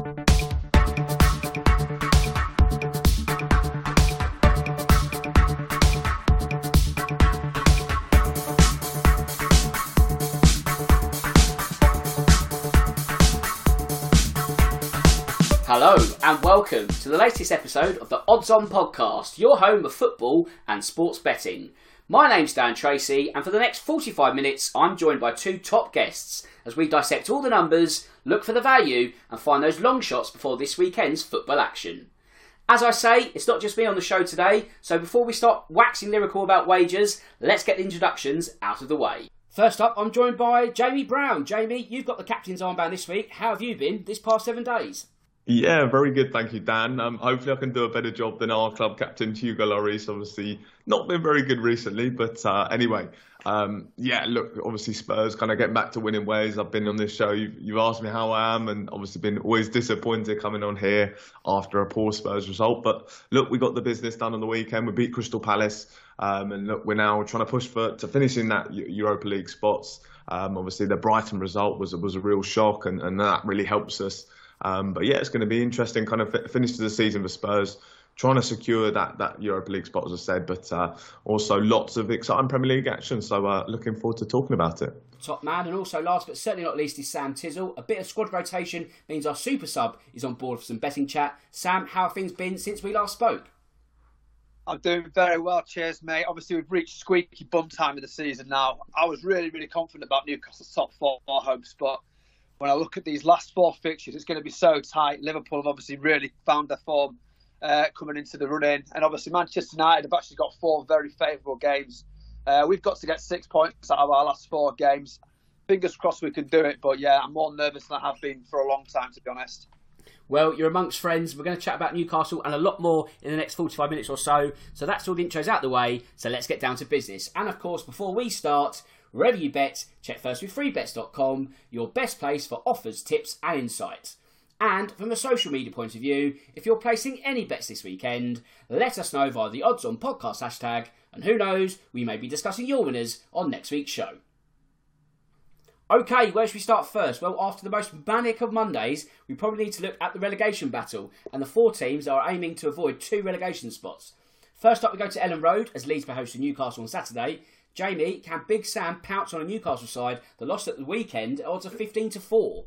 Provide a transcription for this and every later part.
Hello and welcome to the latest episode of the Odds On Podcast, your home of football and sports betting. My name's Dan Tracey, and for the next 45 minutes, I'm joined by two top guests as we dissect all the numbers, look for the value, and find those long shots before this weekend's football action. As I say, it's not just me on the show today, so before we start waxing lyrical about wagers, let's get the introductions out of the way. First up, I'm joined by Jamie Brown. Jamie, you've got the captain's armband this week. How have you been this past seven days? Yeah, very good. Thank you, Dan. Um, hopefully, I can do a better job than our club captain, Hugo Lloris. Obviously, not been very good recently, but uh, anyway, um, yeah, look, obviously, Spurs kind of getting back to winning ways. I've been on this show. You've, you've, asked me how I am, and obviously, been always disappointed coming on here after a poor Spurs result. But look, we got the business done on the weekend. We beat Crystal Palace, um, and look, we're now trying to push for to finish in that Europa League spots. Um, obviously, the Brighton result was was a real shock, and, and that really helps us. Um, but yeah, it's going to be interesting kind of finish to the season for Spurs. Trying to secure that, that Europa League spot, as I said, but uh, also lots of exciting Premier League action. So uh, looking forward to talking about it. Top man, and also last but certainly not least is Sam Tizzle. A bit of squad rotation means our super sub is on board for some betting chat. Sam, how have things been since we last spoke? I'm doing very well, cheers, mate. Obviously, we've reached squeaky bum time of the season now. I was really, really confident about Newcastle's top four home spot when I look at these last four fixtures, it's going to be so tight. Liverpool have obviously really found their form uh, coming into the run in. And obviously, Manchester United have actually got four very favourable games. Uh, we've got to get six points out of our last four games. Fingers crossed we can do it. But yeah, I'm more nervous than I have been for a long time, to be honest. Well, you're amongst friends. We're going to chat about Newcastle and a lot more in the next 45 minutes or so. So that's all the intros out the way. So let's get down to business. And of course, before we start, Wherever you bet, check first with freebets.com, your best place for offers, tips, and insights. And from a social media point of view, if you're placing any bets this weekend, let us know via the Odds On Podcast hashtag, and who knows, we may be discussing your winners on next week's show. Okay, where should we start first? Well, after the most manic of Mondays, we probably need to look at the relegation battle, and the four teams are aiming to avoid two relegation spots. First up, we go to Elland Road as Leeds play host to Newcastle on Saturday, Jamie, can Big Sam pounce on a Newcastle side that lost at the weekend odds of 15 to 4?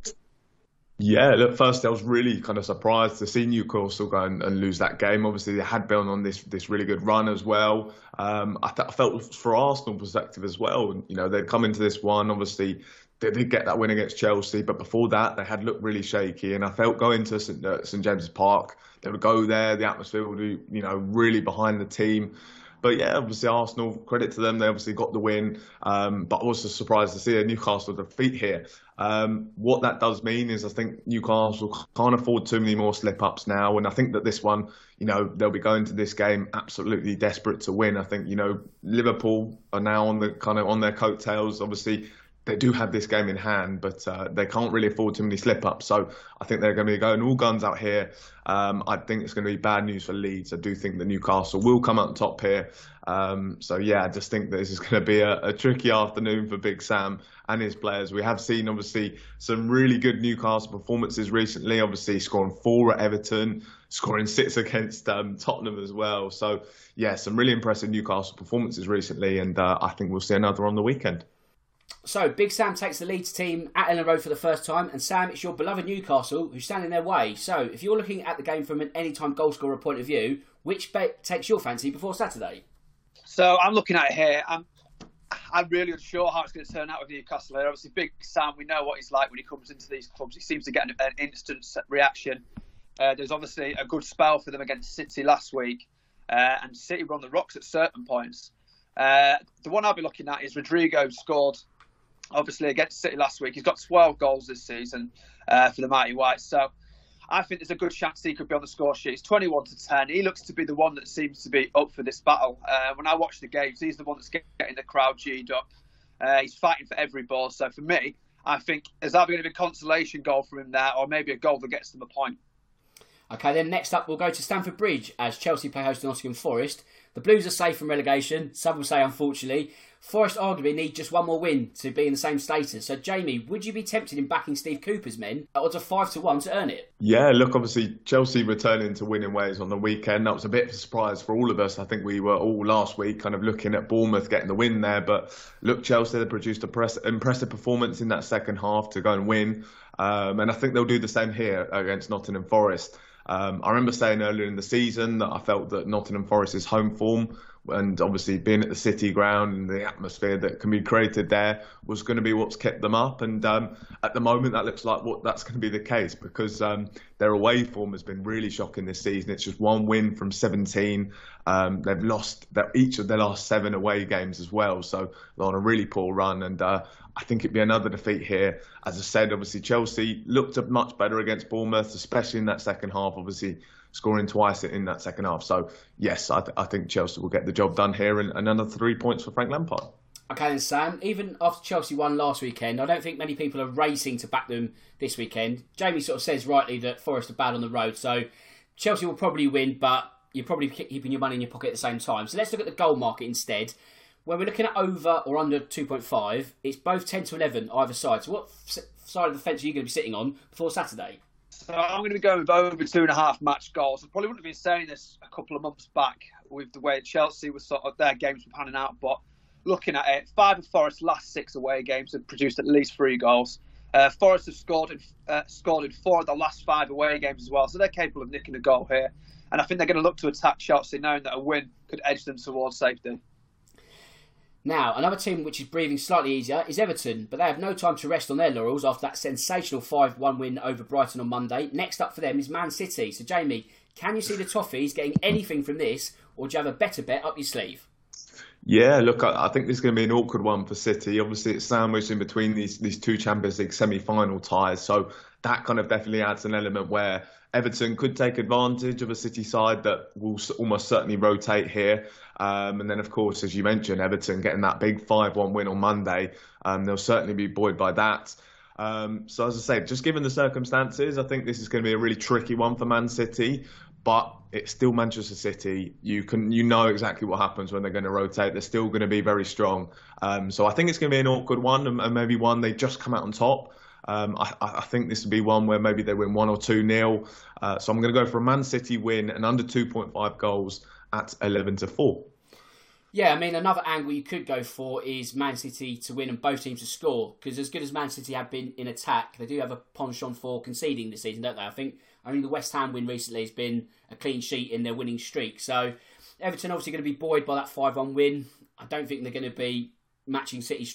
Yeah, look, first I was really kind of surprised to see Newcastle go and, and lose that game. Obviously, they had been on this this really good run as well. Um, I, th- I, felt for Arsenal perspective as well. You know, they'd come into this one, obviously, they did get that win against Chelsea, but before that, they had looked really shaky. And I felt going to St, uh, St James's Park, they would go there, the atmosphere would be, you know, really behind the team. But yeah, obviously Arsenal, credit to them, they obviously got the win. Um, but I was just surprised to see a Newcastle defeat here. Um, what that does mean is I think Newcastle can't afford too many more slip ups now. And I think that this one, you know, they'll be going to this game absolutely desperate to win. I think, you know, Liverpool are now on the kind of on their coattails. Obviously, they do have this game in hand, but uh, they can't really afford too many slip ups. So I think they're going to be going all guns out here. Um, I think it's going to be bad news for Leeds. I do think that Newcastle will come up top here. Um, so yeah, I just think that this is going to be a, a, tricky afternoon for Big Sam and his players. We have seen obviously some really good Newcastle performances recently. Obviously scoring four at Everton, scoring six against um, Tottenham as well. So yeah, some really impressive Newcastle performances recently, and uh, I think we'll see another on the weekend. So, Big Sam takes the Leeds team at Elland Road for the first time, and Sam, it's your beloved Newcastle who stand in their way. So, if you're looking at the game from an anytime goalscorer point of view, which bet takes your fancy before Saturday? So, I'm looking at it here. I'm, I'm really unsure how it's going to turn out with Newcastle. Here. Obviously, Big Sam, we know what he's like when he comes into these clubs. He seems to get an, an instant reaction. Uh, there's obviously a good spell for them against City last week, uh, and City were on the rocks at certain points. Uh, the one I'll be looking at is Rodrigo scored obviously against City last week. He's got 12 goals this season uh, for the Mighty Whites. So I think there's a good chance he could be on the score sheet. It's 21 to 10. He looks to be the one that seems to be up for this battle. Uh, when I watch the games, he's the one that's getting the crowd G'd up. Uh, he's fighting for every ball. So for me, I think there's either going to be a consolation goal for him there or maybe a goal that gets them a point. Okay, then next up we'll go to Stamford Bridge as Chelsea play host to Nottingham Forest. The Blues are safe from relegation. Some will say, unfortunately, Forest arguably need just one more win to be in the same status. So, Jamie, would you be tempted in backing Steve Cooper's men at odds of five to one to earn it? Yeah, look, obviously Chelsea returning to winning ways on the weekend. That was a bit of a surprise for all of us. I think we were all last week kind of looking at Bournemouth getting the win there, but look, Chelsea they produced an impressive performance in that second half to go and win, um, and I think they'll do the same here against Nottingham Forest. Um, I remember saying earlier in the season that I felt that Nottingham Forest's home form and obviously being at the City ground and the atmosphere that can be created there was going to be what's kept them up. And um, at the moment, that looks like what that's going to be the case because um, their away form has been really shocking this season. It's just one win from 17. Um, they've lost their, each of their last seven away games as well, so they're on a really poor run. And uh, I think it'd be another defeat here. As I said, obviously Chelsea looked much better against Bournemouth, especially in that second half. Obviously scoring twice in that second half. So yes, I, th- I think Chelsea will get the job done here, and another three points for Frank Lampard. Okay, then Sam. Even after Chelsea won last weekend, I don't think many people are racing to back them this weekend. Jamie sort of says rightly that Forest are bad on the road, so Chelsea will probably win, but you're probably keeping your money in your pocket at the same time. So let's look at the goal market instead. When we're looking at over or under 2.5, it's both 10 to 11 either side. So what side of the fence are you going to be sitting on before Saturday? So I'm going to be going with over two and a half match goals. I probably wouldn't have been saying this a couple of months back with the way Chelsea was sort of their games were panning out, but looking at it, five of Forest's last six away games have produced at least three goals. Uh, Forest have scored in, uh, scored in four of the last five away games as well, so they're capable of nicking a goal here. And I think they're going to look to attack Chelsea, knowing that a win could edge them towards safety. Now, another team which is breathing slightly easier is Everton, but they have no time to rest on their laurels after that sensational 5 1 win over Brighton on Monday. Next up for them is Man City. So, Jamie, can you see the Toffees getting anything from this, or do you have a better bet up your sleeve? Yeah, look, I, think this is going to be an awkward one for City. Obviously, it's sandwiched in between these these two Champions League semi-final ties, so that kind of definitely adds an element where Everton could take advantage of a City side that will almost certainly rotate here. Um, and then, of course, as you mentioned, Everton getting that big 5 1 win on Monday, um, they'll certainly be buoyed by that. Um, so, as I say, just given the circumstances, I think this is going to be a really tricky one for Man City. But it's still Manchester City. You can you know exactly what happens when they're going to rotate. They're still going to be very strong. Um, so I think it's going to be an awkward one, and, and maybe one they just come out on top. Um, I, I, think this would be one where maybe they win one or two nil. Uh, so I'm going to go for a Man City win and under 2.5 goals at 11 to four. Yeah, I mean, another angle you could go for is Man City to win and both teams to score. Because as good as Man City have been in attack, they do have a penchant for conceding this season, don't they? I think only the West Ham win recently has been a clean sheet in their winning streak. So Everton obviously going to be buoyed by that 5 1 win. I don't think they're going to be matching City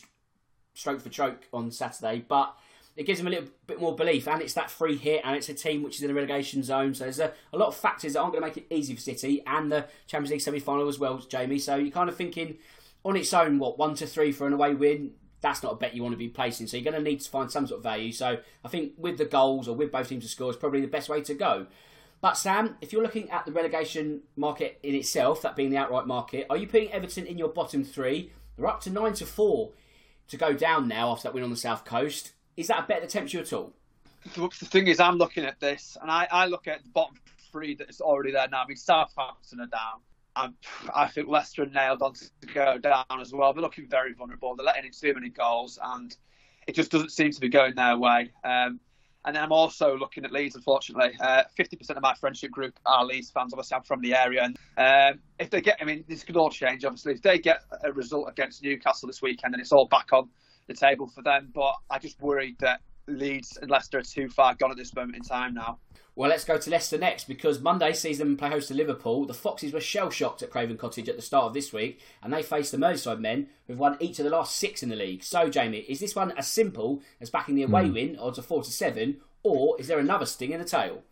stroke for stroke on Saturday, but it gives them a little bit more belief. And it's that free hit, and it's a team which is in a relegation zone. So there's a, a lot of factors that aren't going to make it easy for City and the Champions League semi final as well, Jamie. So you're kind of thinking on its own, what, one to three for an away win? That's not a bet you want to be placing. So you're going to need to find some sort of value. So I think with the goals or with both teams to score is probably the best way to go. But Sam, if you're looking at the relegation market in itself, that being the outright market, are you putting Everton in your bottom three? They're up to nine to four to go down now after that win on the south coast. Is that a bet that tempts you at all? The thing is, I'm looking at this, and I, I look at the bottom three that's already there now. I mean, Southampton are down. I'm, I think Leicester are nailed on to go down as well. They're looking very vulnerable. They're letting in too many goals, and it just doesn't seem to be going their way. Um, and then I'm also looking at Leeds, unfortunately. Uh, 50% of my friendship group are Leeds fans. Obviously, I'm from the area. And um, if they get, I mean, this could all change, obviously. If they get a result against Newcastle this weekend, then it's all back on the table for them. But I just worry that Leeds and Leicester are too far gone at this moment in time now. Well, let's go to Leicester next because Monday sees them play host to Liverpool. The Foxes were shell shocked at Craven Cottage at the start of this week, and they faced the Merseyside men who've won each of the last six in the league. So, Jamie, is this one as simple as backing the away mm. win, odds of four to seven, or is there another sting in the tail?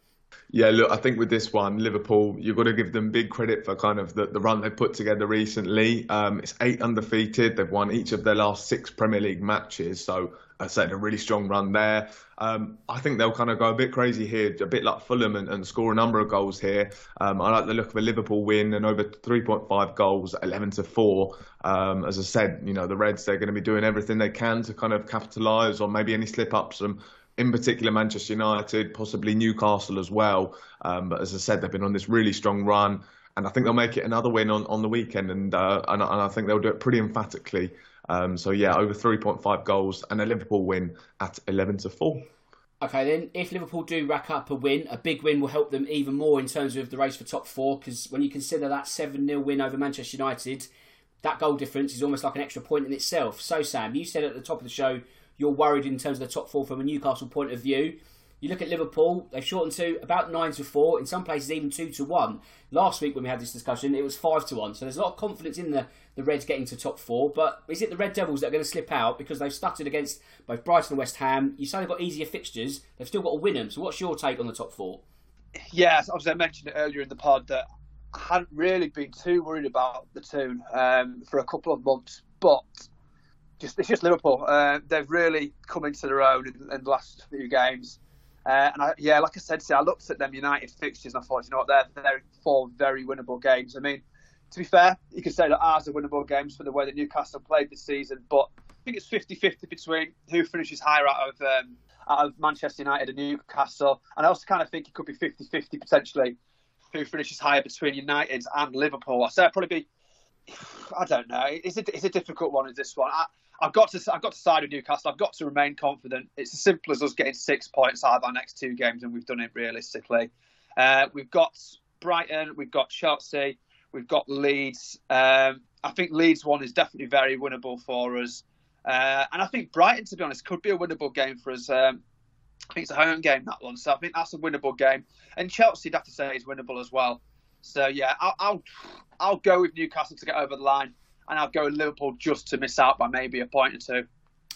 Yeah, look, I think with this one, Liverpool, you've got to give them big credit for kind of the, the run they've put together recently. Um, it's eight undefeated. They've won each of their last six Premier League matches. So I said a really strong run there. Um, I think they'll kind of go a bit crazy here, a bit like Fulham, and, and score a number of goals here. Um, I like the look of a Liverpool win and over 3.5 goals, 11 to four. Um, as I said, you know the Reds they're going to be doing everything they can to kind of capitalise on maybe any slip ups from in particular Manchester United, possibly Newcastle as well. Um, but as I said, they've been on this really strong run, and I think they'll make it another win on, on the weekend, and, uh, and, and I think they'll do it pretty emphatically. Um, so yeah, over 3.5 goals and a Liverpool win at 11 to 4. Okay, then if Liverpool do rack up a win, a big win will help them even more in terms of the race for top four. Because when you consider that 7 0 win over Manchester United, that goal difference is almost like an extra point in itself. So, Sam, you said at the top of the show you're worried in terms of the top four from a Newcastle point of view. You look at Liverpool; they've shortened to about nine to four. In some places, even two to one. Last week when we had this discussion, it was five to one. So there's a lot of confidence in the the Reds getting to top four. But is it the Red Devils that are going to slip out because they've stuttered against both Brighton and West Ham? You say they've got easier fixtures; they've still got to win them. So what's your take on the top four? Yes, obviously I mentioned it earlier in the pod that I hadn't really been too worried about the Toon um, for a couple of months, but just it's just Liverpool. Uh, they've really come into their own in, in the last few games. Uh, and I, yeah, like I said, see, I looked at them United fixtures and I thought, you know what, they're, they're four very winnable games. I mean, to be fair, you could say that ours are winnable games for the way that Newcastle played this season, but I think it's 50-50 between who finishes higher out of um, out of Manchester United and Newcastle. And I also kind of think it could be 50-50 potentially who finishes higher between United and Liverpool. So I'd probably be, I don't know. It's a, it's a difficult one. Is this one? I, I've got to I've got to side with Newcastle. I've got to remain confident. It's as simple as us getting six points out of our next two games, and we've done it realistically. Uh, we've got Brighton, we've got Chelsea, we've got Leeds. Um, I think Leeds one is definitely very winnable for us, uh, and I think Brighton, to be honest, could be a winnable game for us. Um, I think it's a home game that one, so I think that's a winnable game. And Chelsea, I'd have to say, is winnable as well. So yeah, I'll, I'll I'll go with Newcastle to get over the line and I'll go with Liverpool just to miss out by maybe a point or two.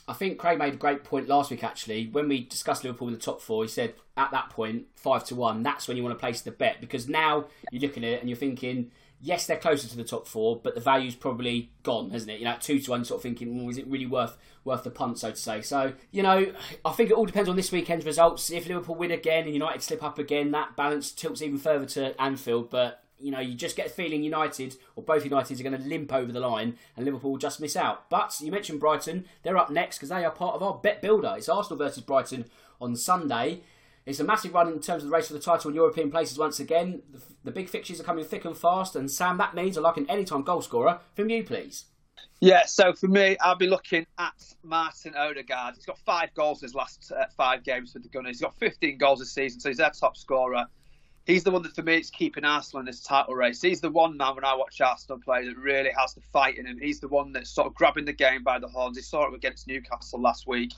I think Craig made a great point last week. Actually, when we discussed Liverpool in the top four, he said at that point five to one. That's when you want to place the bet because now you're looking at it and you're thinking, yes, they're closer to the top four, but the value's probably gone, hasn't it? You know, two to one, sort of thinking, well, is it really worth worth the punt, so to say? So, you know, I think it all depends on this weekend's results. If Liverpool win again and United slip up again, that balance tilts even further to Anfield. But you know, you just get feeling United or both Uniteds are going to limp over the line and Liverpool will just miss out. But you mentioned Brighton, they're up next because they are part of our bet builder. It's Arsenal versus Brighton on Sunday. It's a massive run in terms of the race for the title in European places once again. The, the big fixtures are coming thick and fast. And Sam, that means I like an anytime goal scorer from you, please. Yeah, so for me, I'll be looking at Martin Odegaard. He's got five goals in his last uh, five games with the Gunners. He's got 15 goals this season, so he's their top scorer he's the one that for me is keeping Arsenal in this title race. He's the one man when I watch Arsenal play that really has the fight in him. He's the one that's sort of grabbing the game by the horns. He saw it against Newcastle last week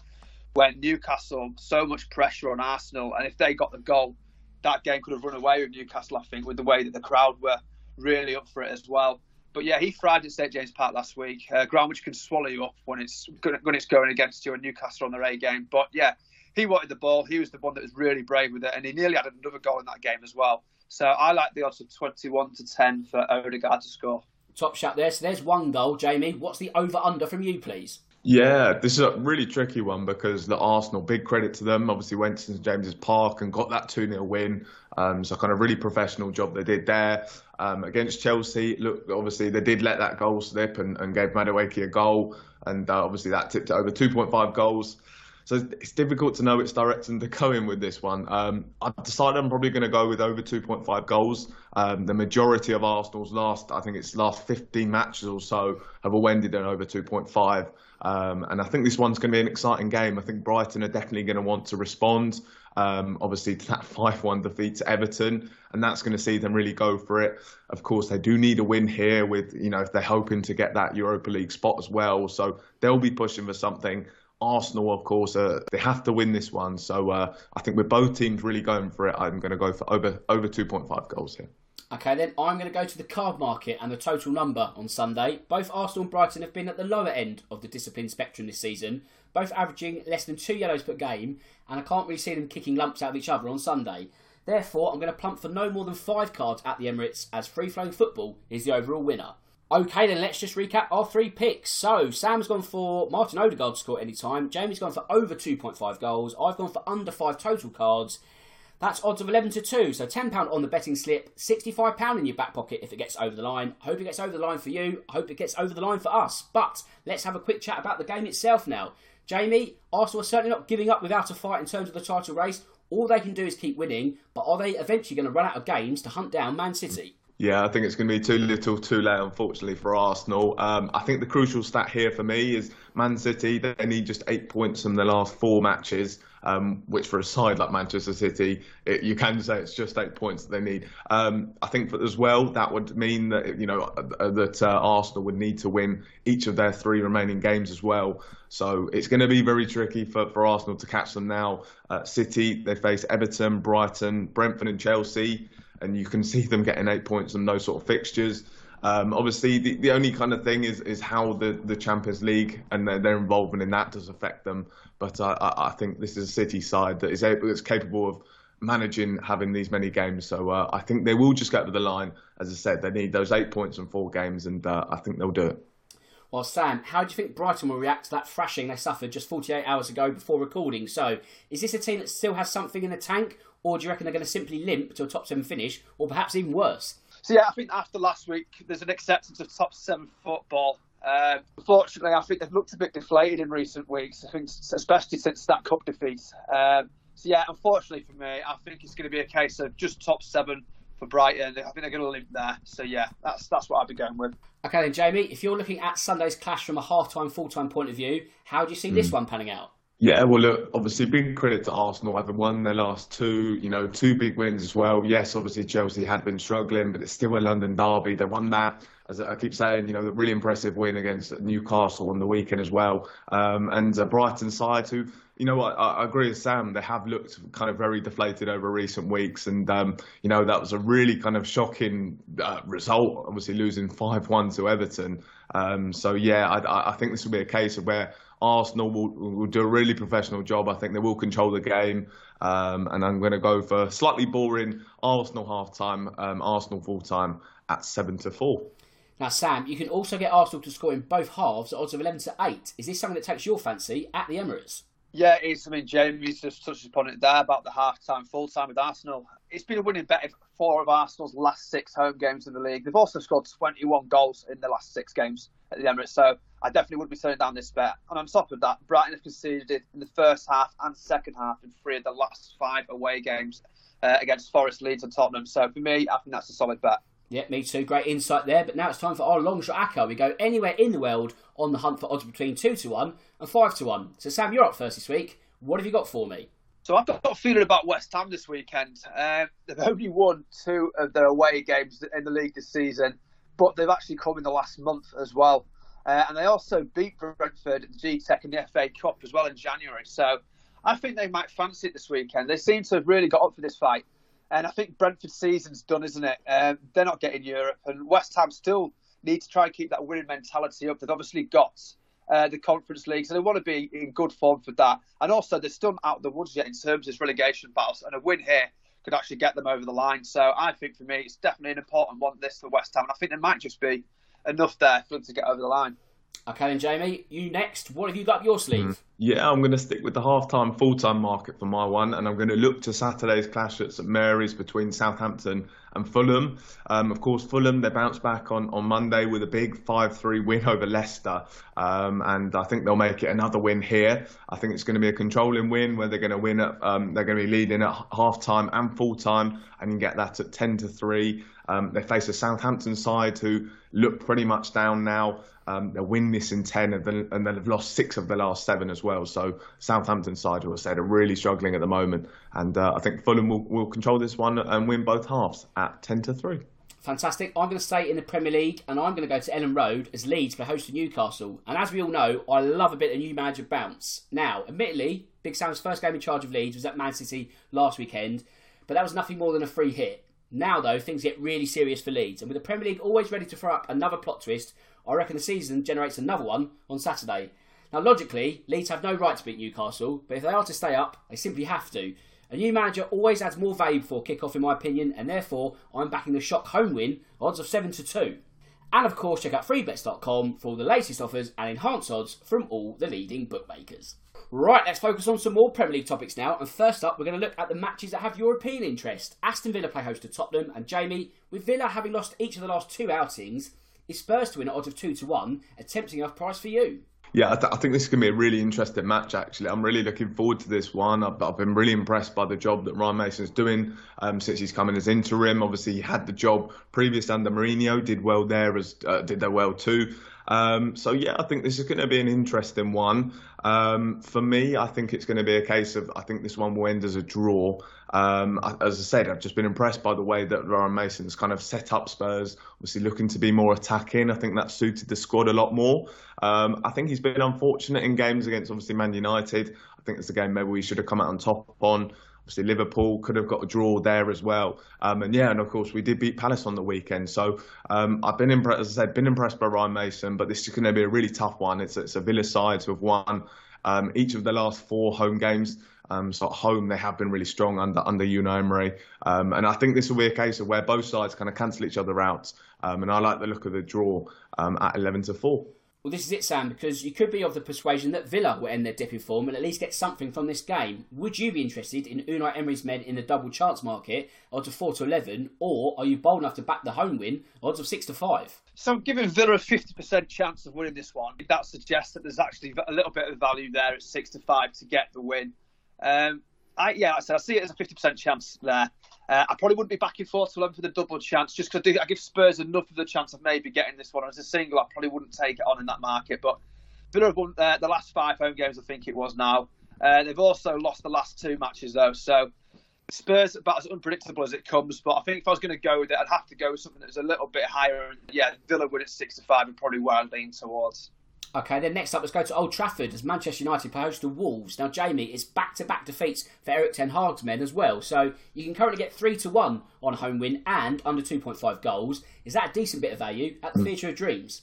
when Newcastle so much pressure on Arsenal, and if they got the goal, that game could have run away with Newcastle. I think with the way that the crowd were really up for it as well. But yeah, he thrived at St James Park last week. Uh, ground which can swallow you up when it's when it's going against you and Newcastle on their A game. But yeah, he wanted the ball. He was the one that was really brave with it, and he nearly had another goal in that game as well. So I like the odds of 21 to 10 for Odegaard to score. Top shot there. So there's one goal, Jamie. What's the over under from you, please? Yeah, this is a really tricky one because the Arsenal, big credit to them, obviously went to St James's Park and got that 2 0 win. Um, so, kind of really professional job they did there. Um, against Chelsea, look, obviously they did let that goal slip and, and gave Madueke a goal. And uh, obviously that tipped over 2.5 goals. So it's difficult to know which direction to go in with this one. Um, I've decided I'm probably going to go with over 2.5 goals. Um, the majority of Arsenal's last, I think it's last 15 matches or so, have all ended in over 2.5. Um, and I think this one's going to be an exciting game. I think Brighton are definitely going to want to respond. Um, obviously, to that 5 1 defeat to Everton, and that's going to see them really go for it. Of course, they do need a win here, with, you know, if they're hoping to get that Europa League spot as well. So they'll be pushing for something. Arsenal, of course, uh, they have to win this one. So uh, I think with both teams really going for it, I'm going to go for over over 2.5 goals here. Okay, then I'm going to go to the card market and the total number on Sunday. Both Arsenal and Brighton have been at the lower end of the discipline spectrum this season, both averaging less than two yellows per game, and I can't really see them kicking lumps out of each other on Sunday. Therefore, I'm going to plump for no more than five cards at the Emirates as free flowing football is the overall winner. Okay, then let's just recap our three picks. So, Sam's gone for Martin Odegaard to score any time. Jamie's gone for over 2.5 goals. I've gone for under 5 total cards. That's odds of 11 to 2. So, £10 on the betting slip, £65 in your back pocket if it gets over the line. Hope it gets over the line for you. Hope it gets over the line for us. But let's have a quick chat about the game itself now. Jamie, Arsenal are certainly not giving up without a fight in terms of the title race. All they can do is keep winning, but are they eventually going to run out of games to hunt down Man City? Yeah, I think it's going to be too little, too late, unfortunately, for Arsenal. Um, I think the crucial stat here for me is Man City. They need just eight points from the last four matches, um, which for a side like Manchester City, it, you can say it's just eight points that they need. Um, I think as well that would mean that you know uh, that uh, Arsenal would need to win each of their three remaining games as well. So it's going to be very tricky for, for Arsenal to catch them now. Uh, City they face Everton, Brighton, Brentford, and Chelsea and you can see them getting eight points on those sort of fixtures. Um, obviously, the, the only kind of thing is is how the, the Champions League and their, their involvement in that does affect them. But I, I, think this is a City side that is able, that's capable of managing having these many games. So uh, I think they will just get to the line. As I said, they need those eight points in four games, and uh, I think they'll do it. Well, Sam, how do you think Brighton will react to that thrashing they suffered just 48 hours ago before recording? So, is this a team that still has something in the tank, or do you reckon they're going to simply limp to a top seven finish, or perhaps even worse? So yeah, I think after last week, there's an acceptance of top seven football. Um, unfortunately, I think they've looked a bit deflated in recent weeks. I think, especially since that cup defeat. Um, so yeah, unfortunately for me, I think it's going to be a case of just top seven for Brighton. I think they're going to limp there. So yeah, that's that's what I'd be going with. Okay then, Jamie, if you're looking at Sunday's clash from a half-time, full-time point of view, how do you see mm. this hmm. one panning out? Yeah, well, look, obviously, big credit to Arsenal having won their last two, you know, two big wins as well. Yes, obviously, Chelsea had been struggling, but it's still a London derby. They won that. As I keep saying, you know, the really impressive win against Newcastle on the weekend as well. Um, and uh, Brighton side, who, you know I, I, agree with Sam. They have looked kind of very deflated over recent weeks. And, um, you know, that was a really kind of shocking uh, result, obviously losing 5 1 to Everton. Um, so, yeah, I, I think this will be a case of where Arsenal will, will do a really professional job. I think they will control the game. Um, and I'm going to go for slightly boring Arsenal half time, um, Arsenal full time at 7 to 4. Now, Sam, you can also get Arsenal to score in both halves at odds of 11 to 8. Is this something that takes your fancy at the Emirates? Yeah, it is. I mean, Jamie's just touched upon it there about the half time, full time with Arsenal. It's been a winning bet of four of Arsenal's last six home games in the league. They've also scored 21 goals in the last six games at the Emirates. So I definitely wouldn't be turning down this bet. And on top of that, Brighton have conceded in the first half and second half in three of the last five away games uh, against Forest, Leeds, and Tottenham. So for me, I think that's a solid bet. Yeah, me too. Great insight there. But now it's time for our long shot ACCA. We go anywhere in the world on the hunt for odds between 2 to 1 and 5 to 1. So, Sam, you're up first this week. What have you got for me? So I've got a feeling about West Ham this weekend. Um, they've only won two of their away games in the league this season, but they've actually come in the last month as well. Uh, and they also beat Brentford at the G-Tech and the FA Cup as well in January. So I think they might fancy it this weekend. They seem to have really got up for this fight. And I think Brentford's season's done, isn't it? Um, they're not getting Europe. And West Ham still need to try and keep that winning mentality up. They've obviously got uh, the Conference League, so they want to be in good form for that. And also, they're still out of the woods yet in terms of relegation battles, and a win here could actually get them over the line. So I think for me, it's definitely an important one this for West Ham, and I think there might just be enough there for them to get over the line. Okay, then Jamie, you next. What have you got up your sleeve? Mm. Yeah, I'm going to stick with the half-time, full-time market for my one, and I'm going to look to Saturday's clash at St Mary's between Southampton and Fulham. Um, of course, Fulham they bounced back on, on Monday with a big 5-3 win over Leicester, um, and I think they'll make it another win here. I think it's going to be a controlling win where they're going to win at um, they're going to be leading at and full-time, and you can get that at 10 to three. Um, they face a Southampton side who look pretty much down now. Um, they'll win this in 10 and, then, and they've lost six of the last seven as well. So Southampton side, who I said, are really struggling at the moment. And uh, I think Fulham will, will control this one and win both halves at 10 to 3. Fantastic. I'm going to stay in the Premier League and I'm going to go to Elland Road as Leeds for host to Newcastle. And as we all know, I love a bit of new manager bounce. Now, admittedly, Big Sam's first game in charge of Leeds was at Man City last weekend, but that was nothing more than a free hit. Now, though, things get really serious for Leeds. And with the Premier League always ready to throw up another plot twist, I reckon the season generates another one on Saturday. Now, logically, Leeds have no right to beat Newcastle, but if they are to stay up, they simply have to. A new manager always adds more value before kick-off, in my opinion, and therefore I'm backing the shock home win, odds of 7 to 2. And of course, check out freebets.com for all the latest offers and enhanced odds from all the leading bookmakers. Right, let's focus on some more Premier League topics now. And first up, we're going to look at the matches that have European interest. Aston Villa play host to Tottenham, and Jamie, with Villa having lost each of the last two outings, is Spurs to win at odds of 2 to 1 a tempting enough price for you? Yeah, I, th- I, think this is going to be a really interesting match. Actually, I'm really looking forward to this one. I've, I've been really impressed by the job that Ryan Mason's doing um, since he's come in as interim. Obviously, he had the job previous under Mourinho, did well there as uh, did there well too. Um, so yeah, I think this is going to be an interesting one. Um, for me, I think it's going to be a case of I think this one will end as a draw. Um, as I said, I've just been impressed by the way that Ryan Mason's kind of set up Spurs. Obviously, looking to be more attacking. I think that suited the squad a lot more. Um, I think he's been unfortunate in games against obviously Man United. I think it's a game maybe we should have come out on top on. Obviously, Liverpool could have got a draw there as well. Um, and yeah, and of course, we did beat Palace on the weekend. So um, I've been impressed, as I said, been impressed by Ryan Mason, but this is going to be a really tough one. It's, it's a Villa side who have won um, each of the last four home games. Um, so at home, they have been really strong under under Unai Emery, um, and I think this will be a case of where both sides kind of cancel each other out. Um, and I like the look of the draw um, at 11 to four. Well, this is it, Sam, because you could be of the persuasion that Villa will end their dip in form and at least get something from this game. Would you be interested in Unai Emery's men in the double chance market, odds of 4 to 11, or are you bold enough to back the home win, odds of 6 to 5? So I'm giving Villa a 50% chance of winning this one. That suggests that there's actually a little bit of value there at 6 to 5 to get the win. Um, I, yeah, I see it as a 50% chance there. Uh, I probably wouldn't be backing 4 to 11 for the double chance just because I, I, give Spurs enough of the chance of maybe getting this one. As a single, I probably wouldn't take it on in that market. But Villa have won uh, the last five home games, I think it was now. Uh, they've also lost the last two matches, though. So Spurs about as unpredictable as it comes. But I think if I was going to go with it, I'd have to go with something that was a little bit higher. And yeah, Villa win at 6 to 5 and probably where I'd lean towards. Okay, then next up, let's go to Old Trafford as Manchester United play host to Wolves. Now, Jamie, it's back-to-back defeats for Erik Ten Hag's men as well. So you can currently get three to one on home win and under 2.5 goals. Is that a decent bit of value at the mm. Theatre of Dreams?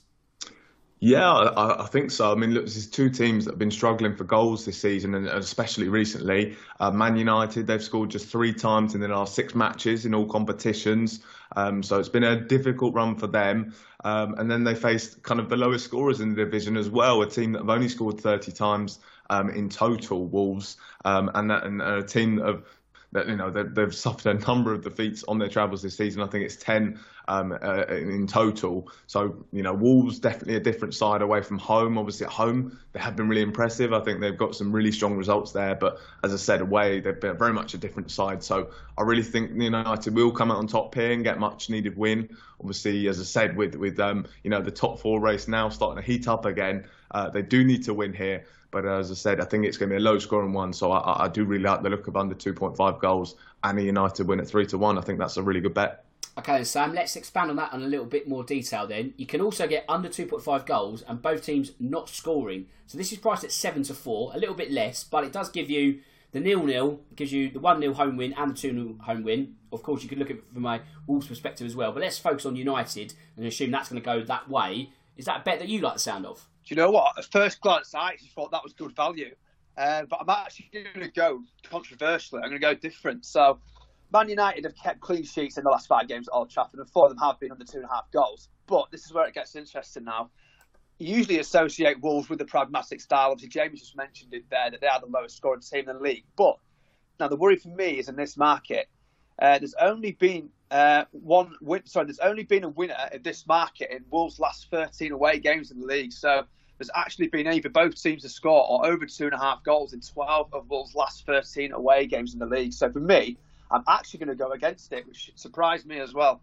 Yeah, I, I, think so. I mean, look, there's two teams that have been struggling for goals this season, and especially recently. Uh, Man United, they've scored just three times in the last six matches in all competitions. Um, so it's been a difficult run for them. Um, and then they faced kind of the lowest scorers in the division as well, a team that have only scored 30 times um, in total, Wolves, um, and, that, and a team that have that you know they've suffered a number of defeats on their travels this season. I think it's ten um, uh, in total. So you know, Wolves definitely a different side away from home. Obviously at home they have been really impressive. I think they've got some really strong results there. But as I said, away they've been very much a different side. So I really think United will come out on top here and get much needed win. Obviously, as I said, with with um, you know the top four race now starting to heat up again, uh, they do need to win here. But as I said, I think it's going to be a low scoring one. So I, I do really like the look of under 2.5 goals and a United win at 3 to 1. I think that's a really good bet. Okay, Sam, let's expand on that in a little bit more detail then. You can also get under 2.5 goals and both teams not scoring. So this is priced at 7 to 4, a little bit less, but it does give you the nil nil, gives you the 1 0 home win and the 2 0 home win. Of course, you could look at it from a Wolves perspective as well, but let's focus on United and assume that's going to go that way. Is that a bet that you like the sound of? Do you know what? At first glance, I actually thought that was good value. Uh, but I'm actually going to go controversially. I'm going to go different. So, Man United have kept clean sheets in the last five games at Old Trafford, and four of them have been under two and a half goals. But this is where it gets interesting now. You usually associate Wolves with the pragmatic style. Obviously, James just mentioned it there that they are the lowest scoring team in the league. But now the worry for me is in this market, uh, there's only been uh, one win. Sorry, there's only been a winner in this market in Wolves' last 13 away games in the league. So there's actually been either both teams to score or over two and a half goals in 12 of Wolves' last 13 away games in the league. So for me, I'm actually going to go against it, which surprised me as well.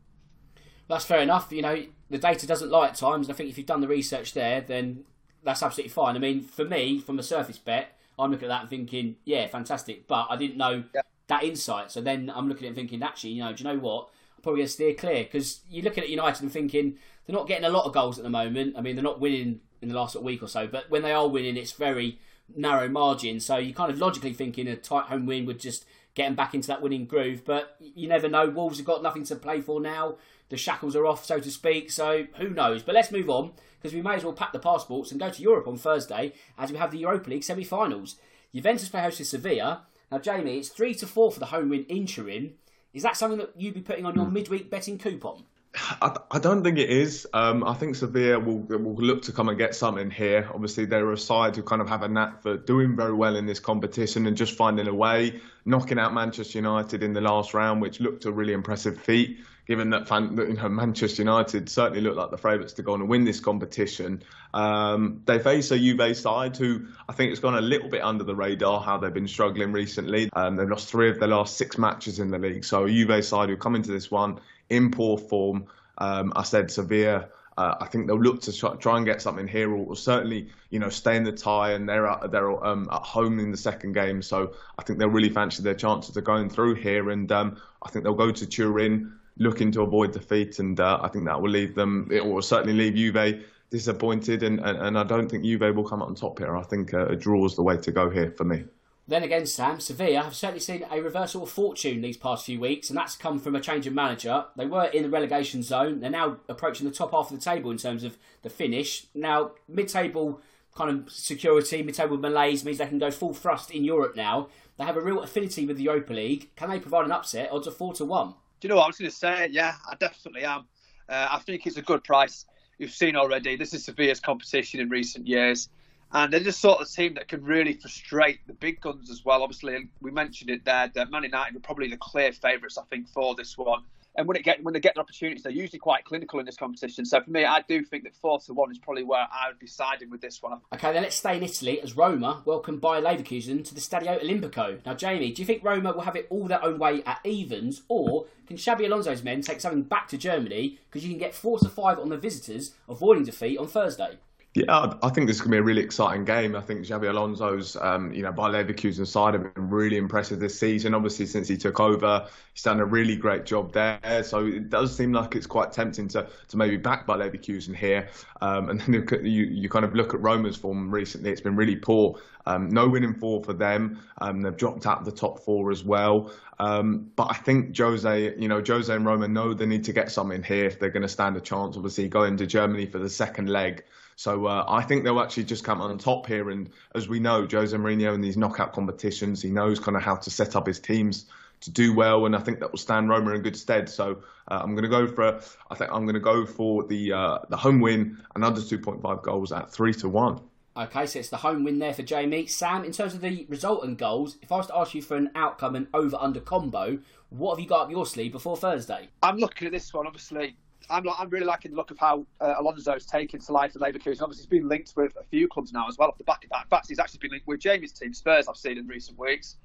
That's fair enough. You know, the data doesn't lie at times, and I think if you've done the research there, then that's absolutely fine. I mean, for me, from a surface bet, I'm looking at that and thinking, yeah, fantastic. But I didn't know yeah. that insight. So then I'm looking at it and thinking, actually, you know, do you know what? I'm probably going to steer clear because you're looking at United and thinking they're not getting a lot of goals at the moment. I mean, they're not winning in the last week or so. But when they are winning, it's very narrow margin. So you're kind of logically thinking a tight home win would just get them back into that winning groove. But you never know. Wolves have got nothing to play for now. The shackles are off, so to speak. So who knows? But let's move on because we may as well pack the passports and go to Europe on Thursday as we have the Europa League semi-finals. Juventus play host to Sevilla. Now, Jamie, it's three to four for the home win in Turin. Is that something that you'd be putting on your midweek betting coupon? I, I, don't think it is. Um, I think Sevilla will, will look to come and get something here. Obviously, they're a side who kind of have a knack for doing very well in this competition and just finding a way. knocking out Manchester United in the last round, which looked a really impressive feat. Given that, you know, Manchester United certainly looked like the favourites to go on and win this competition, um, they face a Juve side who I think has gone a little bit under the radar. How they've been struggling recently. Um, they've lost three of their last six matches in the league. So a Juve side who come into this one in poor form. Um, I said Sevilla uh, I think they'll look to try and get something here, or, or certainly, you know, stay in the tie. And they're at, they're um, at home in the second game, so I think they'll really fancy their chances of going through here. And um, I think they'll go to Turin looking to avoid defeat, and uh, I think that will leave them. It will certainly leave Juve disappointed, and, and, and I don't think Juve will come up on top here. I think uh, a draw is the way to go here for me. Then again, Sam, Sevilla have certainly seen a reversal of fortune these past few weeks, and that's come from a change of manager. They were in the relegation zone. They're now approaching the top half of the table in terms of the finish. Now, mid table kind of security, mid table malaise means they can go full thrust in Europe now. They have a real affinity with the Europa League. Can they provide an upset? Odds are 4 to 1. Do you know what I was going to say? Yeah, I definitely am. Uh, I think it's a good price. You've seen already, this is Sevilla's competition in recent years. And they're just sort of team that can really frustrate the big guns as well. Obviously, we mentioned it there that Man United are probably the clear favourites, I think, for this one. And when it get when they get the opportunities, they're usually quite clinical in this competition. So for me, I do think that four to one is probably where I would be siding with this one. Okay, then let's stay in Italy as Roma welcome Bayer Leverkusen to the Stadio Olimpico. Now, Jamie, do you think Roma will have it all their own way at evens, or can Xabi Alonso's men take something back to Germany because you can get four to five on the visitors, avoiding defeat on Thursday? Yeah, I think this is going to be a really exciting game. I think Xabi Alonso's, um, you know, Bayer Leverkusen side have been really impressive this season. Obviously, since he took over, he's done a really great job there. So it does seem like it's quite tempting to, to maybe back Bayer Leverkusen here. Um, and then you, you kind of look at Roma's form recently; it's been really poor. Um, no winning four for them. Um, they've dropped out of the top four as well. Um, but I think Jose, you know, Jose and Roma know they need to get something here if they're going to stand a chance. Obviously, going to Germany for the second leg. So uh, I think they'll actually just come on top here. And as we know, Jose Mourinho in these knockout competitions, he knows kind of how to set up his teams to do well, and I think that will stand Roma in good stead. So uh, I'm going to go for, I think I'm going to go for the uh, the home win and under 2.5 goals at three to one. Okay, so it's the home win there for Jamie. Sam, in terms of the result and goals, if I was to ask you for an outcome and over under combo, what have you got up your sleeve before Thursday? I'm looking at this one, obviously. I'm, I'm really liking the look of how uh, Alonso's taken to life at Leverkusen. Obviously, he's been linked with a few clubs now as well off the back of that. In fact, he's actually been linked with Jamie's team, Spurs, I've seen in recent weeks.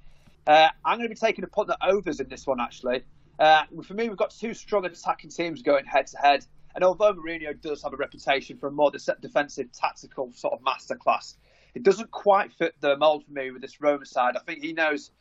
Uh, I'm going to be taking a punt at overs in this one, actually. Uh, for me, we've got two strong attacking teams going head to head. And although Mourinho does have a reputation for a more defensive, tactical sort of masterclass, it doesn't quite fit the mould for me with this Roma side. I think he knows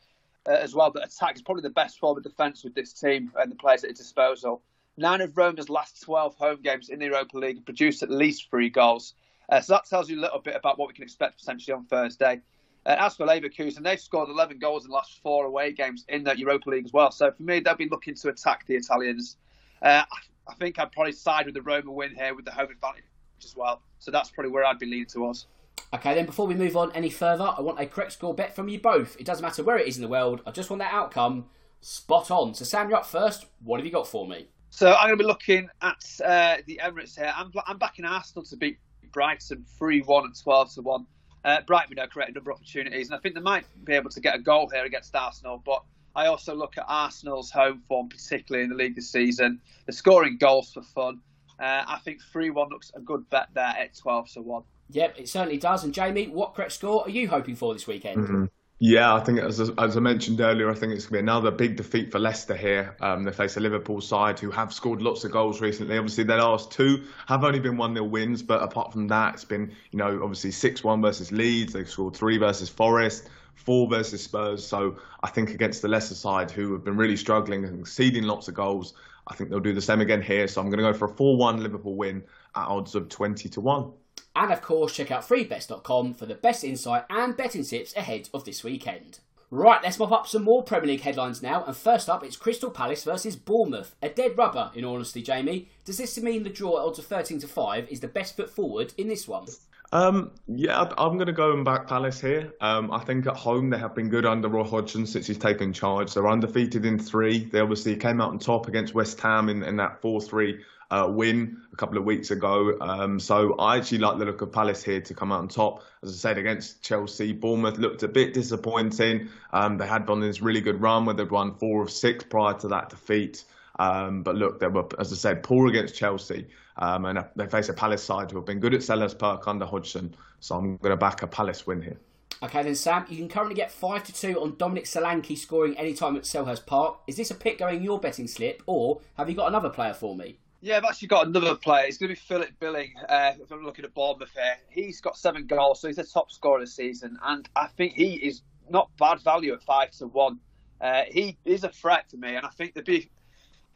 uh, as well that attack is probably the best form of defence with this team and the players at his disposal. Nine of Roma's last 12 home games in the Europa League produced at least three goals. Uh, so that tells you a little bit about what we can expect potentially on Thursday. Uh, as for Leverkusen, they've scored 11 goals in the last four away games in the Europa League as well. So for me, they'll be looking to attack the Italians. Uh, I think I'd probably side with the Roma win here with the home advantage as well. So that's probably where I'd be leaning towards. Okay, then before we move on any further, I want a correct score bet from you both. It doesn't matter where it is in the world, I just want that outcome spot on. So, Sam, you're up first. What have you got for me? So I'm going to be looking at uh, the Emirates here. I'm, I'm backing Arsenal to beat Brighton 3 1 and 12 to 1. Uh, Brighton, you know, created a number of opportunities, and I think they might be able to get a goal here against Arsenal. But I also look at Arsenal's home form, particularly in the league this season. They're scoring goals for fun. Uh, I think 3 1 looks a good bet there at 12 to 1. Yep, it certainly does. And Jamie, what correct score are you hoping for this weekend? Mm-hmm. Yeah, I think as, as I mentioned earlier, I think it's going to be another big defeat for Leicester here. Um, they face a Liverpool side who have scored lots of goals recently. Obviously, their last two have only been 1 0 wins, but apart from that, it's been, you know, obviously 6 1 versus Leeds. They've scored 3 versus Forest, 4 versus Spurs. So I think against the Leicester side, who have been really struggling and conceding lots of goals, I think they'll do the same again here. So I'm going to go for a 4 1 Liverpool win at odds of 20 to 1. And of course, check out freebets.com for the best insight and betting tips ahead of this weekend. Right, let's mop up some more Premier League headlines now. And first up, it's Crystal Palace versus Bournemouth. A dead rubber, in honesty, Jamie. Does this mean the draw at odds of 13 to 5 is the best foot forward in this one? Um, yeah, I'm going to go and back Palace here. Um, I think at home they have been good under Roy Hodgson since he's taken charge. They're undefeated in three. They obviously came out on top against West Ham in, in that 4 3 uh, win a couple of weeks ago. Um, so I actually like the look of Palace here to come out on top. As I said, against Chelsea, Bournemouth looked a bit disappointing. Um, they had on this really good run where they'd won four of six prior to that defeat. Um, but look, they were, as I said, poor against Chelsea. Um, and they face a Palace side who have been good at Selhurst Park under Hodgson. So I'm going to back a Palace win here. Okay, then Sam, you can currently get five to two on Dominic Solanke scoring anytime at Selhurst Park. Is this a pick going your betting slip, or have you got another player for me? Yeah, I've actually got another player. It's going to be Philip Billing. Uh, if I'm looking at Bournemouth here, he's got seven goals, so he's the top scorer this season, and I think he is not bad value at five to one. Uh, he is a threat to me, and I think there'd be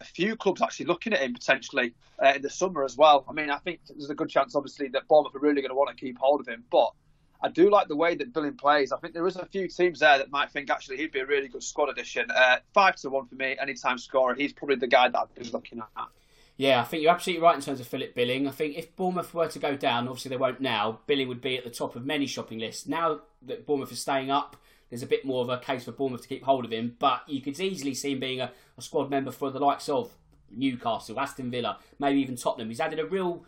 a few clubs actually looking at him potentially uh, in the summer as well. I mean, I think there's a good chance, obviously, that Bournemouth are really going to want to keep hold of him. But I do like the way that Billing plays. I think there is a few teams there that might think actually he'd be a really good squad addition. Uh, five to one for me, anytime scorer. He's probably the guy that I'd be looking at. Yeah, I think you're absolutely right in terms of Philip Billing. I think if Bournemouth were to go down, obviously they won't now, Billing would be at the top of many shopping lists. Now that Bournemouth is staying up, there's a bit more of a case for Bournemouth to keep hold of him, but you could easily see him being a, a squad member for the likes of Newcastle, Aston Villa, maybe even Tottenham. He's added a real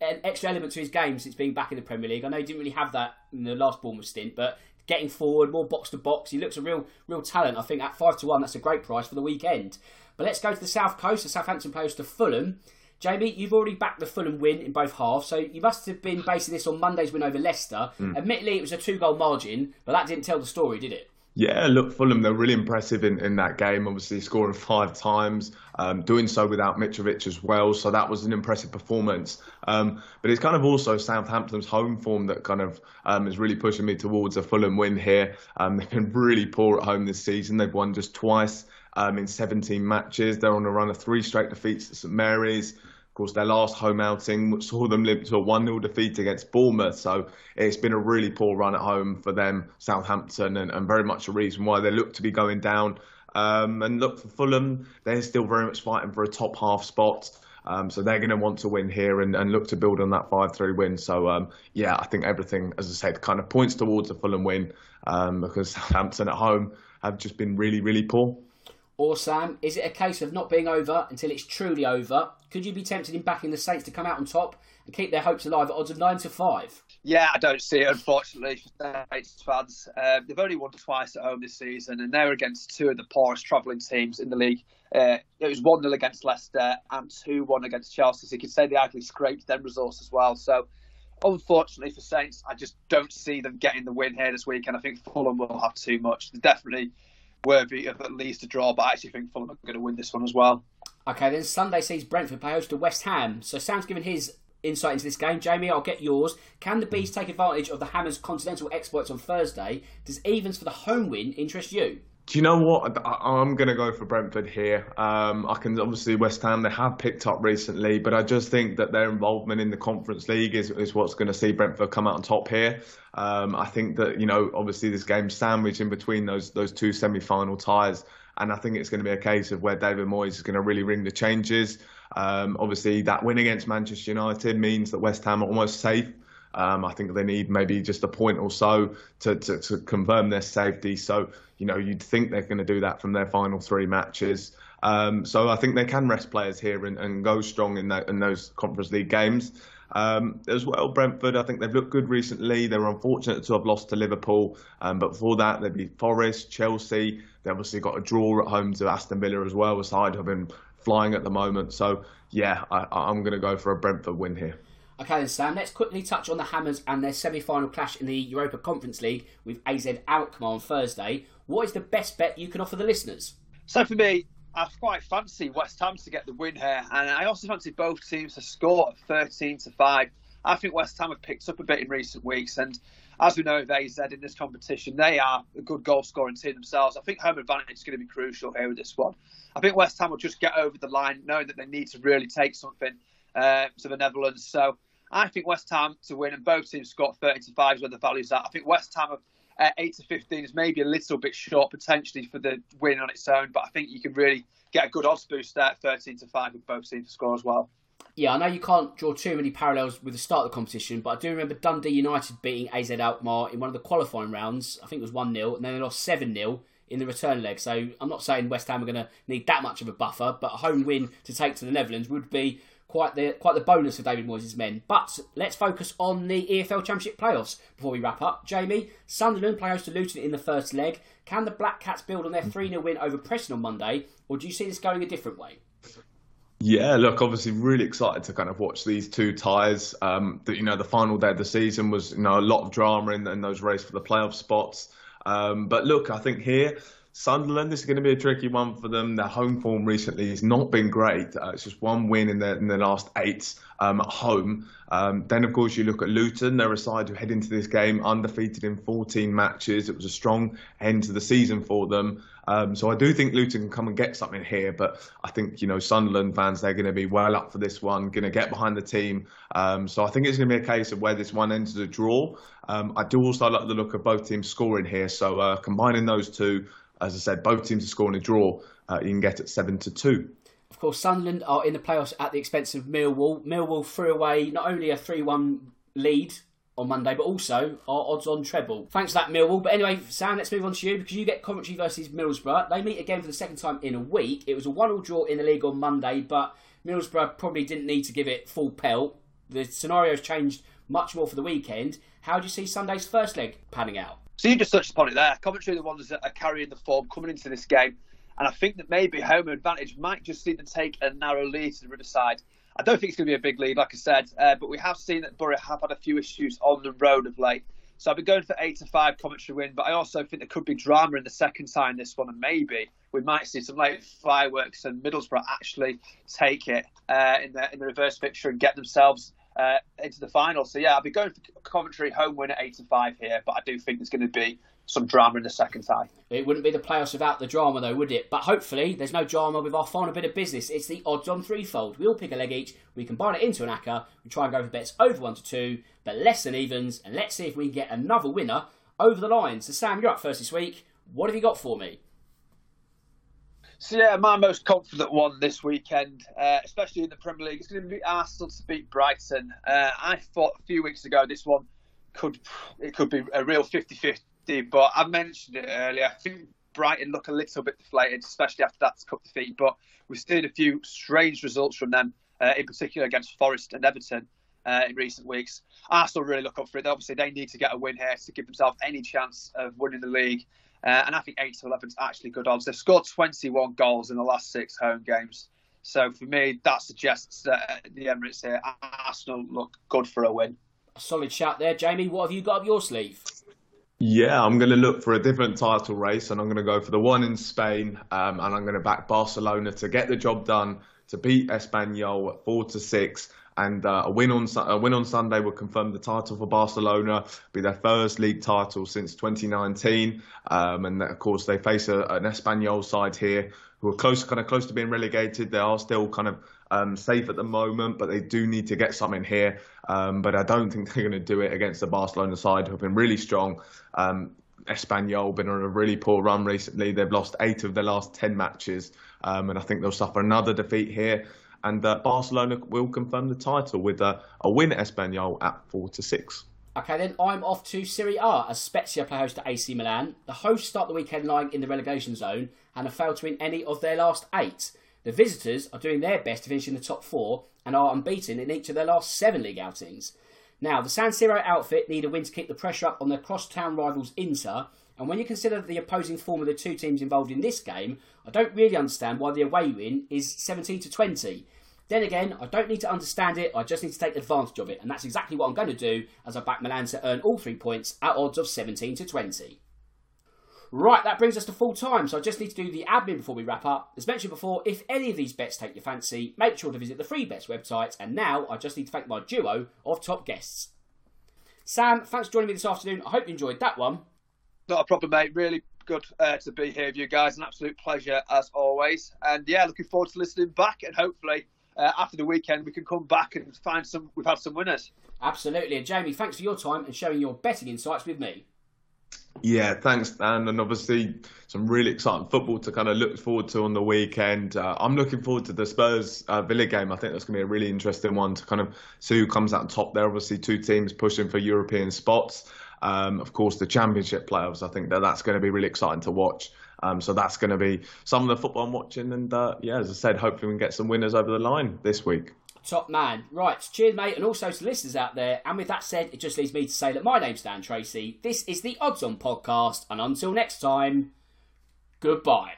an extra element to his game since being back in the Premier League. I know he didn't really have that in the last Bournemouth stint, but getting forward, more box to box, he looks a real real talent. I think at five to one, that's a great price for the weekend. But let's go to the south coast. The Southampton players to Fulham. Jamie, you've already backed the Fulham win in both halves, so you must have been basing this on Monday's win over Leicester. Mm. Admittedly, it was a two goal margin, but that didn't tell the story, did it? Yeah, look, Fulham, they're really impressive in, in that game, obviously scoring five times, um, doing so without Mitrovic as well. So that was an impressive performance. Um, but it's kind of also Southampton's home form that kind of um, is really pushing me towards a Fulham win here. Um, they've been really poor at home this season. They've won just twice um, in 17 matches. They're on a run of three straight defeats at St Mary's. Of course, their last home outing saw them limp to a 1 0 defeat against Bournemouth. So it's been a really poor run at home for them, Southampton, and, and very much a reason why they look to be going down. Um, and look for Fulham, they're still very much fighting for a top half spot. Um, so they're going to want to win here and, and, look to build on that 5 3 win. So, um, yeah, I think everything, as I said, kind of points towards a Fulham win um, because Southampton at home have just been really, really poor. Or Sam, is it a case of not being over until it's truly over? Could you be tempted in backing the Saints to come out on top and keep their hopes alive at odds of nine to five? Yeah, I don't see it. Unfortunately, for Saints fans, uh, they've only won twice at home this season, and they're against two of the poorest travelling teams in the league. Uh, it was one 0 against Leicester and two one against Chelsea. So you could say they actually scraped them results as well. So unfortunately for Saints, I just don't see them getting the win here this week, and I think Fulham will have too much. They're definitely worthy of at least a draw, but I actually think Fulham are going to win this one as well. Okay, then Sunday sees Brentford play host to West Ham. So Sam's given his insight into this game. Jamie, I'll get yours. Can the Bees take advantage of the Hammers' continental exploits on Thursday? Does evens for the home win interest you? Do you know what? I'm going to go for Brentford here. Um, I can obviously West Ham they have picked up recently, but I just think that their involvement in the Conference League is, is what's going to see Brentford come out on top here. Um, I think that you know obviously this game's sandwiched in between those those two semi-final ties, and I think it's going to be a case of where David Moyes is going to really ring the changes. Um, obviously, that win against Manchester United means that West Ham are almost safe. Um, I think they need maybe just a point or so to, to, to confirm their safety. So, you know, you'd think they're going to do that from their final three matches. Um, so I think they can rest players here and, and go strong in, that, in those Conference League games. Um, as well, Brentford, I think they've looked good recently. They were unfortunate to have lost to Liverpool, um, but before that, they beat Forest, Chelsea. They obviously got a draw at home to Aston Villa as well. A side have been flying at the moment. So, yeah, I, I'm going to go for a Brentford win here. Okay then Sam, let's quickly touch on the Hammers and their semi-final clash in the Europa Conference League with AZ Alkmaar on Thursday. What is the best bet you can offer the listeners? So for me, I quite fancy West Ham to get the win here, and I also fancy both teams to score at 13 to 5. I think West Ham have picked up a bit in recent weeks, and as we know with AZ in this competition, they are a good goal scoring team themselves. I think home advantage is going to be crucial here with this one. I think West Ham will just get over the line, knowing that they need to really take something uh, to the Netherlands. So I think West Ham to win, and both teams scored 30 to 5 is where the value's at. I think West Ham uh, 8 to 15 is maybe a little bit short potentially for the win on its own, but I think you can really get a good odds boost there 13 to 5 with both teams to score as well. Yeah, I know you can't draw too many parallels with the start of the competition, but I do remember Dundee United beating AZ Alkmaar in one of the qualifying rounds. I think it was 1 0, and then they lost 7 0 in the return leg. So I'm not saying West Ham are going to need that much of a buffer, but a home win to take to the Netherlands would be quite the quite the bonus for David Moyes' men. But let's focus on the EFL Championship playoffs before we wrap up. Jamie, Sunderland play host to Luton in the first leg. Can the Black Cats build on their 3 0 win over Preston on Monday, or do you see this going a different way? Yeah, look, obviously, really excited to kind of watch these two ties. Um, that you know, the final day of the season was you know a lot of drama in, in those races for the playoff spots. Um, but look, I think here Sunderland, this is going to be a tricky one for them. Their home form recently has not been great. Uh, it's just one win in the, in their last eight um, at home. Um, then, of course, you look at Luton. They're a side who head into this game undefeated in 14 matches. It was a strong end to the season for them. Um, so I do think Luton can come and get something here, but I think you know Sunderland fans they're going to be well up for this one, going to get behind the team. Um, so I think it's going to be a case of where this one ends as a draw. Um, I do also like the look of both teams scoring here, so uh, combining those two, as I said, both teams are scoring a draw. Uh, you can get at seven to two. Of course, Sunderland are in the playoffs at the expense of Millwall. Millwall threw away not only a 3 1 lead on Monday, but also our odds on treble. Thanks for that, Millwall. But anyway, Sam, let's move on to you because you get Coventry versus Middlesbrough. They meet again for the second time in a week. It was a 1 0 draw in the league on Monday, but Middlesbrough probably didn't need to give it full pelt. The scenario has changed much more for the weekend. How do you see Sunday's first leg panning out? So you just touched upon it there. Coventry are the ones that are carrying the form coming into this game. And I think that maybe home advantage might just see them take a narrow lead to the Riverside. I don't think it's going to be a big lead, like I said, uh, but we have seen that Borough have had a few issues on the road of late. So I've been going for eight to five Coventry win, but I also think there could be drama in the second time this one, and maybe we might see some late fireworks and Middlesbrough actually take it uh, in the in the reverse fixture and get themselves uh, into the final. So yeah, I'll be going for Coventry home win at eight to five here, but I do think there's going to be some drama in the second tie. It wouldn't be the playoffs without the drama, though, would it? But hopefully, there's no drama with our final bit of business. It's the odds on threefold. We all pick a leg each, we combine it into an acca, we try and go for bets over one to two, but less than evens, and let's see if we can get another winner over the line. So, Sam, you're up first this week. What have you got for me? So yeah, my most confident one this weekend, uh, especially in the Premier League, is going to be Arsenal to beat Brighton. Uh, I thought a few weeks ago this one could it could be a real 50-50 but I mentioned it earlier. I think Brighton look a little bit deflated, especially after that cup defeat. But we've seen a few strange results from them, uh, in particular against Forest and Everton uh, in recent weeks. Arsenal really look up for it. Obviously, they need to get a win here to give themselves any chance of winning the league. Uh, and I think 8 to 11 is actually good odds. They've scored 21 goals in the last six home games. So for me, that suggests that the Emirates here, Arsenal look good for a win. A solid shout there, Jamie. What have you got up your sleeve? Yeah, I'm going to look for a different title race, and I'm going to go for the one in Spain, um, and I'm going to back Barcelona to get the job done to beat Espanyol four to six. And uh, a win on a win on Sunday would confirm the title for Barcelona, be their first league title since 2019. Um, and of course, they face a, an Espanyol side here who are close, kind of close to being relegated. They are still kind of um, safe at the moment, but they do need to get something here. Um, but I don't think they're going to do it against the Barcelona side, who have been really strong. Um, Espanyol been on a really poor run recently. They've lost eight of their last ten matches, um, and I think they'll suffer another defeat here and uh, Barcelona will confirm the title with a, a win at Espanyol at four to six. Okay, then I'm off to Serie A as Spezia play host to AC Milan. The hosts start the weekend lying in the relegation zone and have failed to win any of their last eight. The visitors are doing their best to finish in the top four and are unbeaten in each of their last seven league outings. Now, the San Siro outfit need a win to keep the pressure up on their cross-town rivals Inter, and when you consider the opposing form of the two teams involved in this game, I don't really understand why the away win is 17 to 20. Then again, I don't need to understand it, I just need to take advantage of it, and that's exactly what I'm going to do as I back Milan to earn all three points at odds of 17 to 20. Right, that brings us to full time, so I just need to do the admin before we wrap up. As mentioned before, if any of these bets take your fancy, make sure to visit the free bets website, and now I just need to thank my duo of top guests. Sam, thanks for joining me this afternoon. I hope you enjoyed that one. Not a problem, mate. Really good uh, to be here with you guys. An absolute pleasure as always. And yeah, looking forward to listening back and hopefully uh, after the weekend we can come back and find some. We've had some winners. Absolutely, and Jamie, thanks for your time and sharing your betting insights with me. Yeah, thanks, Dan. And obviously, some really exciting football to kind of look forward to on the weekend. Uh, I'm looking forward to the Spurs uh, Villa game. I think that's going to be a really interesting one to kind of see who comes out top there. Obviously, two teams pushing for European spots. Um, of course, the Championship playoffs. I think that that's going to be really exciting to watch. Um, so that's going to be some of the football I'm watching. And uh, yeah, as I said, hopefully we can get some winners over the line this week. Top man. Right, cheers, mate, and also to listeners out there. And with that said, it just leaves me to say that my name's Dan Tracey. This is the Odds On podcast, and until next time, goodbye.